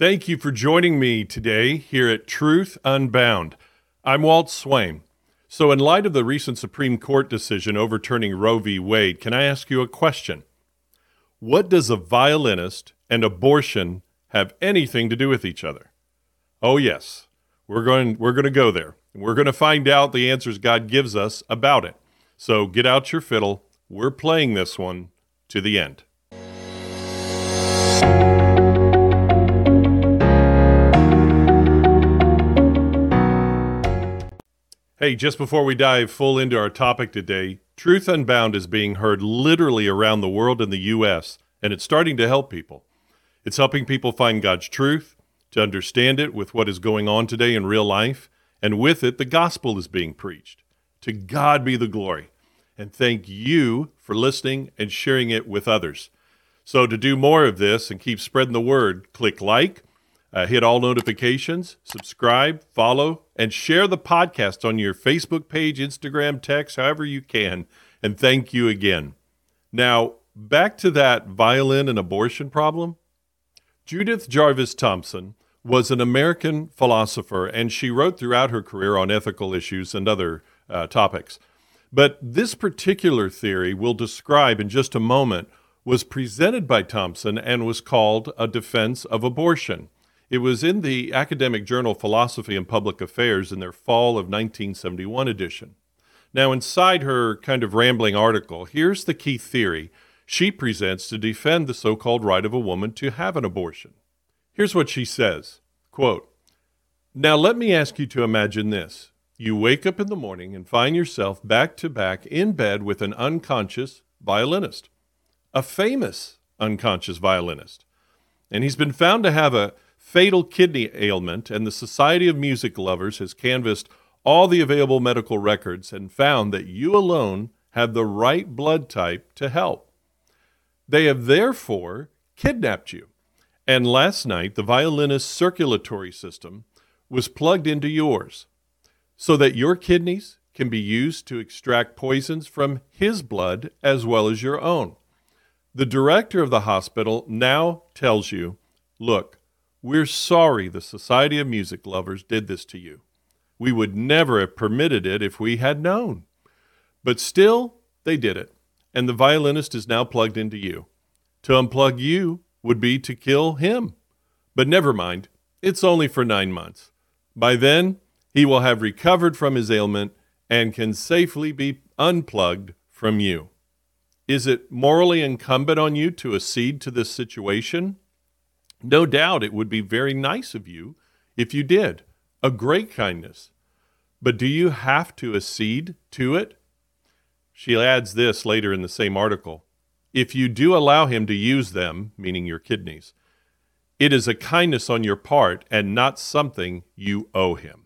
Thank you for joining me today here at Truth Unbound. I'm Walt Swain. So, in light of the recent Supreme Court decision overturning Roe v. Wade, can I ask you a question? What does a violinist and abortion have anything to do with each other? Oh, yes, we're going, we're going to go there. We're going to find out the answers God gives us about it. So, get out your fiddle. We're playing this one to the end. Hey, just before we dive full into our topic today, Truth Unbound is being heard literally around the world in the U.S., and it's starting to help people. It's helping people find God's truth, to understand it with what is going on today in real life, and with it, the gospel is being preached. To God be the glory. And thank you for listening and sharing it with others. So, to do more of this and keep spreading the word, click like uh, hit all notifications, subscribe, follow, and share the podcast on your Facebook page, Instagram, text, however you can. And thank you again. Now, back to that violin and abortion problem. Judith Jarvis Thomson was an American philosopher, and she wrote throughout her career on ethical issues and other uh, topics. But this particular theory we'll describe in just a moment was presented by Thomson and was called a defense of abortion. It was in the academic journal Philosophy and Public Affairs in their fall of 1971 edition. Now, inside her kind of rambling article, here's the key theory she presents to defend the so called right of a woman to have an abortion. Here's what she says quote, Now, let me ask you to imagine this. You wake up in the morning and find yourself back to back in bed with an unconscious violinist, a famous unconscious violinist. And he's been found to have a fatal kidney ailment, and the Society of Music Lovers has canvassed all the available medical records and found that you alone have the right blood type to help. They have therefore kidnapped you. And last night, the violinist's circulatory system was plugged into yours so that your kidneys can be used to extract poisons from his blood as well as your own. The director of the hospital now tells you look, we're sorry the Society of Music Lovers did this to you. We would never have permitted it if we had known. But still, they did it, and the violinist is now plugged into you. To unplug you would be to kill him. But never mind, it's only for nine months. By then, he will have recovered from his ailment and can safely be unplugged from you. Is it morally incumbent on you to accede to this situation? No doubt it would be very nice of you if you did, a great kindness. But do you have to accede to it? She adds this later in the same article. If you do allow him to use them, meaning your kidneys, it is a kindness on your part and not something you owe him.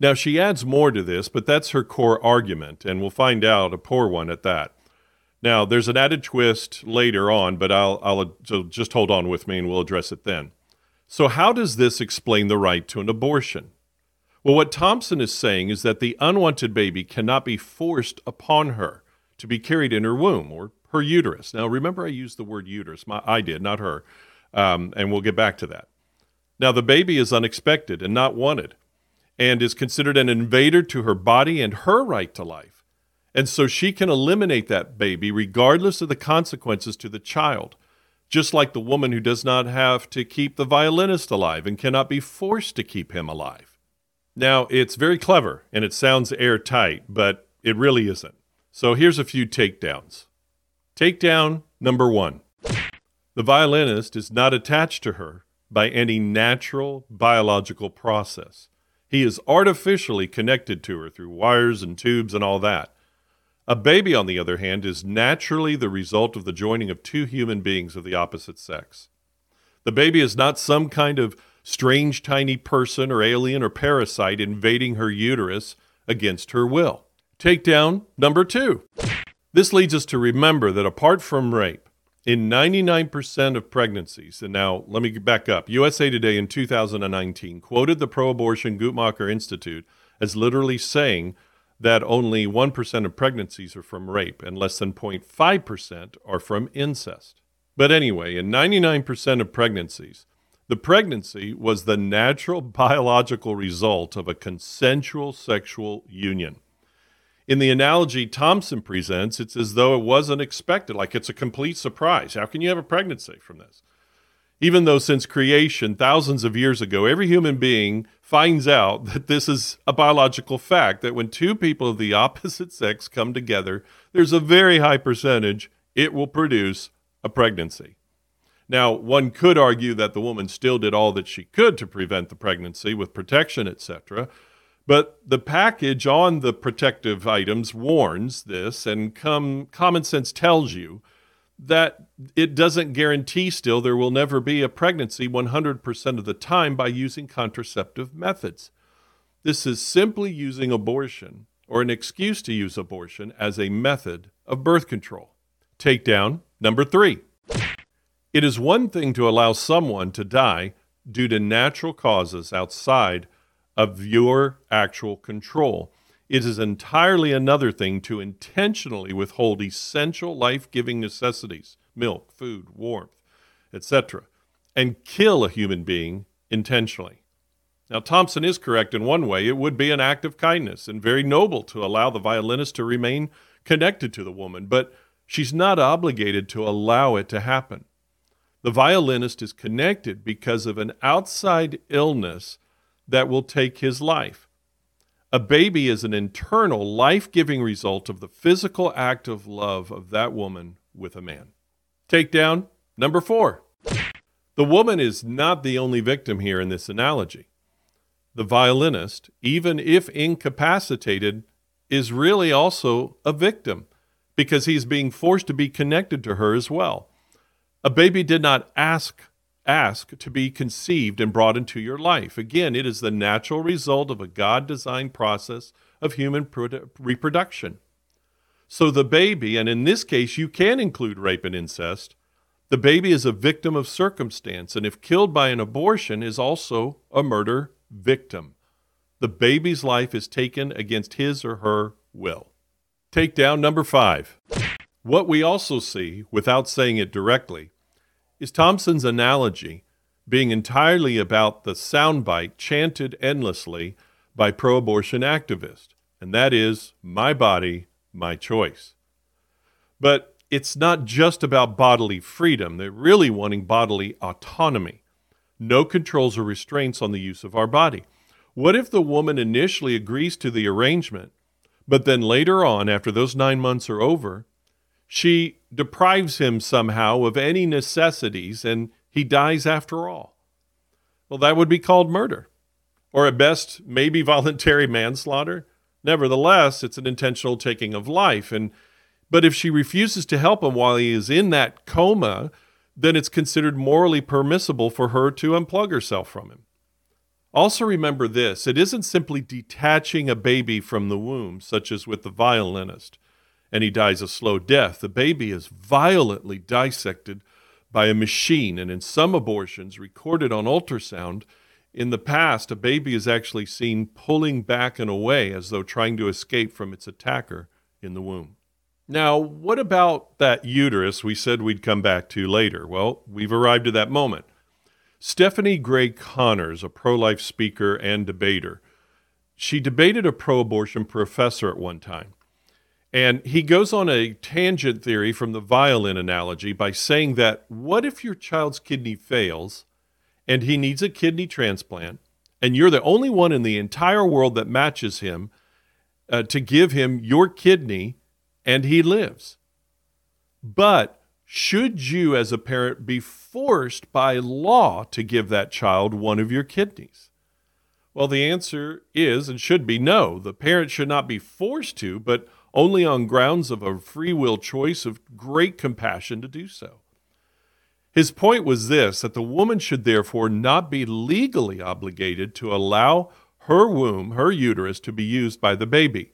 Now, she adds more to this, but that's her core argument, and we'll find out a poor one at that. Now, there's an added twist later on, but I'll, I'll so just hold on with me and we'll address it then. So, how does this explain the right to an abortion? Well, what Thomson is saying is that the unwanted baby cannot be forced upon her to be carried in her womb or her uterus. Now, remember, I used the word uterus. My, I did, not her. Um, and we'll get back to that. Now, the baby is unexpected and not wanted and is considered an invader to her body and her right to life. And so she can eliminate that baby regardless of the consequences to the child, just like the woman who does not have to keep the violinist alive and cannot be forced to keep him alive. Now, it's very clever and it sounds airtight, but it really isn't. So here's a few takedowns. Takedown number one the violinist is not attached to her by any natural biological process. He is artificially connected to her through wires and tubes and all that. A baby, on the other hand, is naturally the result of the joining of two human beings of the opposite sex. The baby is not some kind of strange tiny person or alien or parasite invading her uterus against her will. Takedown number two. This leads us to remember that apart from rape, in 99% of pregnancies, and now let me back up, USA Today in 2019 quoted the pro abortion Guttmacher Institute as literally saying that only 1% of pregnancies are from rape and less than 0.5% are from incest. But anyway, in 99% of pregnancies, The pregnancy was the natural biological result of a consensual sexual union. In the analogy Thomson presents, it's as though it wasn't expected, like it's a complete surprise. How can you have a pregnancy from this? Even though since creation, thousands of years ago, every human being finds out that this is a biological fact that when two people of the opposite sex come together, there's a very high percentage it will produce a pregnancy. Now, one could argue that the woman still did all that she could to prevent the pregnancy with protection, etc. But the package on the protective items warns this, and common sense tells you that it doesn't guarantee still there will never be a pregnancy 100% of the time by using contraceptive methods. This is simply using abortion or an excuse to use abortion as a method of birth control. Takedown number three. It is one thing to allow someone to die due to natural causes outside of your actual control. It is entirely another thing to intentionally withhold essential life giving necessities milk, food, warmth, etc., and kill a human being intentionally. Now, Thomson is correct in one way. It would be an act of kindness and very noble to allow the violinist to remain connected to the woman, but she's not obligated to allow it to happen. The violinist is connected because of an outside illness that will take his life. A baby is an internal, life giving result of the physical act of love of that woman with a man. Takedown number four. The woman is not the only victim here in this analogy. The violinist, even if incapacitated, is really also a victim because he's being forced to be connected to her as well. A baby did not ask ask to be conceived and brought into your life. Again, it is the natural result of a God designed process of human produ- reproduction. So the baby, and in this case, you can include rape and incest, the baby is a victim of circumstance, and if killed by an abortion, is also a murder victim. The baby's life is taken against his or her will. Takedown number five. What we also see, without saying it directly, is Thomson's analogy being entirely about the soundbite chanted endlessly by pro abortion activists, and that is, my body, my choice. But it's not just about bodily freedom, they're really wanting bodily autonomy. No controls or restraints on the use of our body. What if the woman initially agrees to the arrangement, but then later on, after those nine months are over, she deprives him somehow of any necessities and he dies after all. Well, that would be called murder, or at best, maybe voluntary manslaughter. Nevertheless, it's an intentional taking of life. And but if she refuses to help him while he is in that coma, then it's considered morally permissible for her to unplug herself from him. Also, remember this it isn't simply detaching a baby from the womb, such as with the violinist and he dies a slow death. The baby is violently dissected by a machine, and in some abortions recorded on ultrasound, in the past, a baby is actually seen pulling back and away as though trying to escape from its attacker in the womb. Now, what about that uterus we said we'd come back to later? Well, we've arrived at that moment. Stephanie Gray Connors, a pro life speaker and debater, she debated a pro abortion professor at one time. And he goes on a tangent theory from the violin analogy by saying that what if your child's kidney fails and he needs a kidney transplant, and you're the only one in the entire world that matches him uh, to give him your kidney and he lives? But should you, as a parent, be forced by law to give that child one of your kidneys? Well, the answer is and should be no. The parent should not be forced to, but only on grounds of a free will choice of great compassion to do so. His point was this that the woman should therefore not be legally obligated to allow her womb, her uterus, to be used by the baby.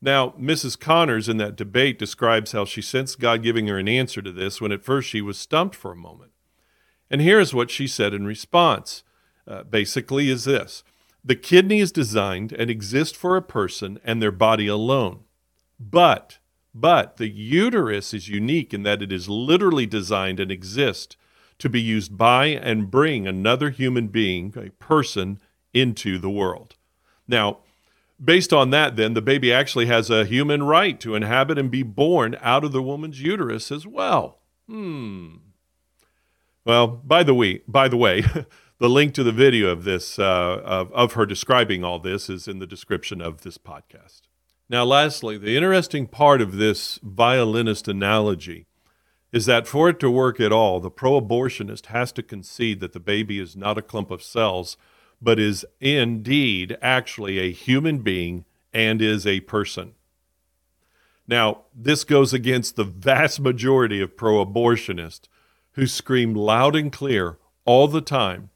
Now, Mrs. Connors in that debate describes how she sensed God giving her an answer to this when at first she was stumped for a moment. And here's what she said in response uh, basically, is this The kidney is designed and exists for a person and their body alone. But, but the uterus is unique in that it is literally designed and exists to be used by and bring another human being, a person, into the world. Now, based on that, then, the baby actually has a human right to inhabit and be born out of the woman's uterus as well. Hmm. Well, by the way, by the way, the link to the video of this uh, of, of her describing all this is in the description of this podcast. Now, lastly, the interesting part of this violinist analogy is that for it to work at all, the pro abortionist has to concede that the baby is not a clump of cells, but is indeed actually a human being and is a person. Now, this goes against the vast majority of pro abortionists who scream loud and clear all the time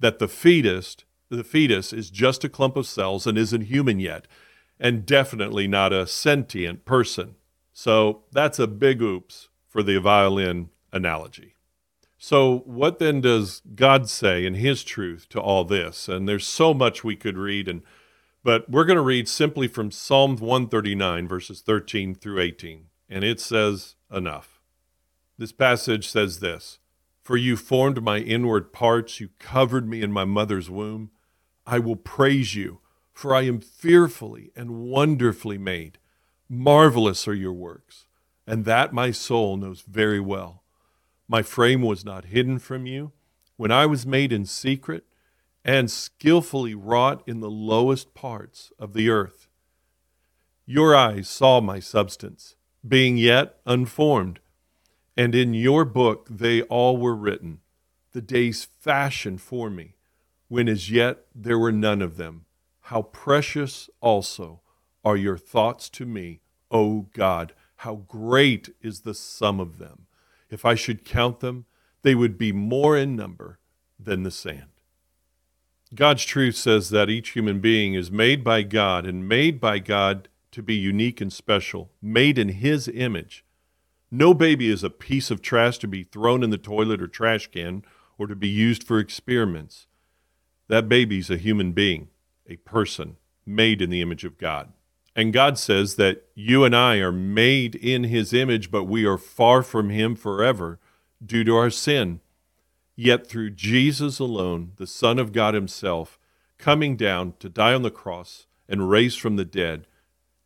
that the fetus, the fetus is just a clump of cells and isn't human yet and definitely not a sentient person. So that's a big oops for the violin analogy. So, what then does God say in His truth to all this? And there's so much we could read, and but we're going to read simply from Psalm 139, verses 13 through 18, and it says enough. This passage says this For you formed my inward parts, you covered me in my mother's womb. I will praise you for I am fearfully and wonderfully made. Marvelous are your works, and that my soul knows very well. My frame was not hidden from you when I was made in secret and skillfully wrought in the lowest parts of the earth. Your eyes saw my substance, being yet unformed, and in your book they all were written, the days fashioned for me, when as yet there were none of them. How precious also are your thoughts to me, O God. How great is the sum of them. If I should count them, they would be more in number than the sand. God's truth says that each human being is made by God and made by God to be unique and special, made in His image. No baby is a piece of trash to be thrown in the toilet or trash can or to be used for experiments. That baby's a human being a person made in the image of God. And God says that you and I are made in his image, but we are far from him forever due to our sin. Yet through Jesus alone, the Son of God himself, coming down to die on the cross and raised from the dead,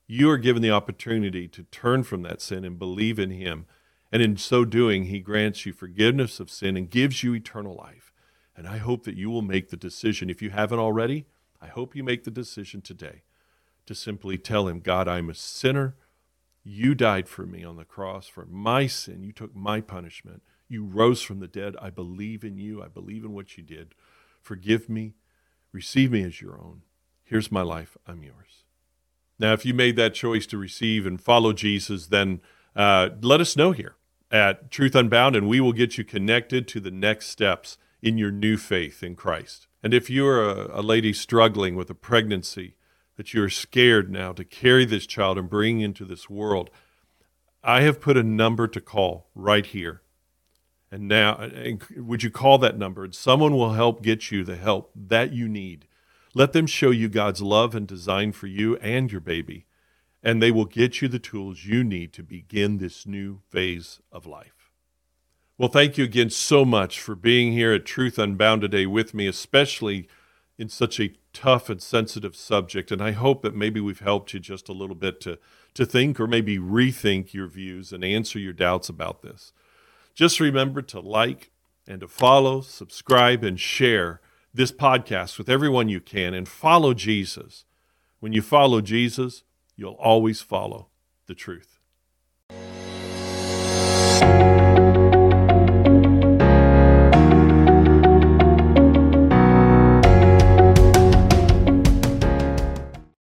you are given the opportunity to turn from that sin and believe in him. And in so doing, he grants you forgiveness of sin and gives you eternal life. And I hope that you will make the decision, if you haven't already, I hope you make the decision today to simply tell him, God, I'm a sinner. You died for me on the cross for my sin. You took my punishment. You rose from the dead. I believe in you. I believe in what you did. Forgive me. Receive me as your own. Here's my life. I'm yours. Now, if you made that choice to receive and follow Jesus, then uh, let us know here at Truth Unbound, and we will get you connected to the next steps in your new faith in Christ. And if you're a, a lady struggling with a pregnancy, that you're scared now to carry this child and bring into this world, I have put a number to call right here. And now, and would you call that number? And someone will help get you the help that you need. Let them show you God's love and design for you and your baby, and they will get you the tools you need to begin this new phase of life. Well, thank you again so much for being here at Truth Unbound today with me, especially in such a tough and sensitive subject. And I hope that maybe we've helped you just a little bit to, to think or maybe rethink your views and answer your doubts about this. Just remember to like and to follow, subscribe, and share this podcast with everyone you can and follow Jesus. When you follow Jesus, you'll always follow the truth.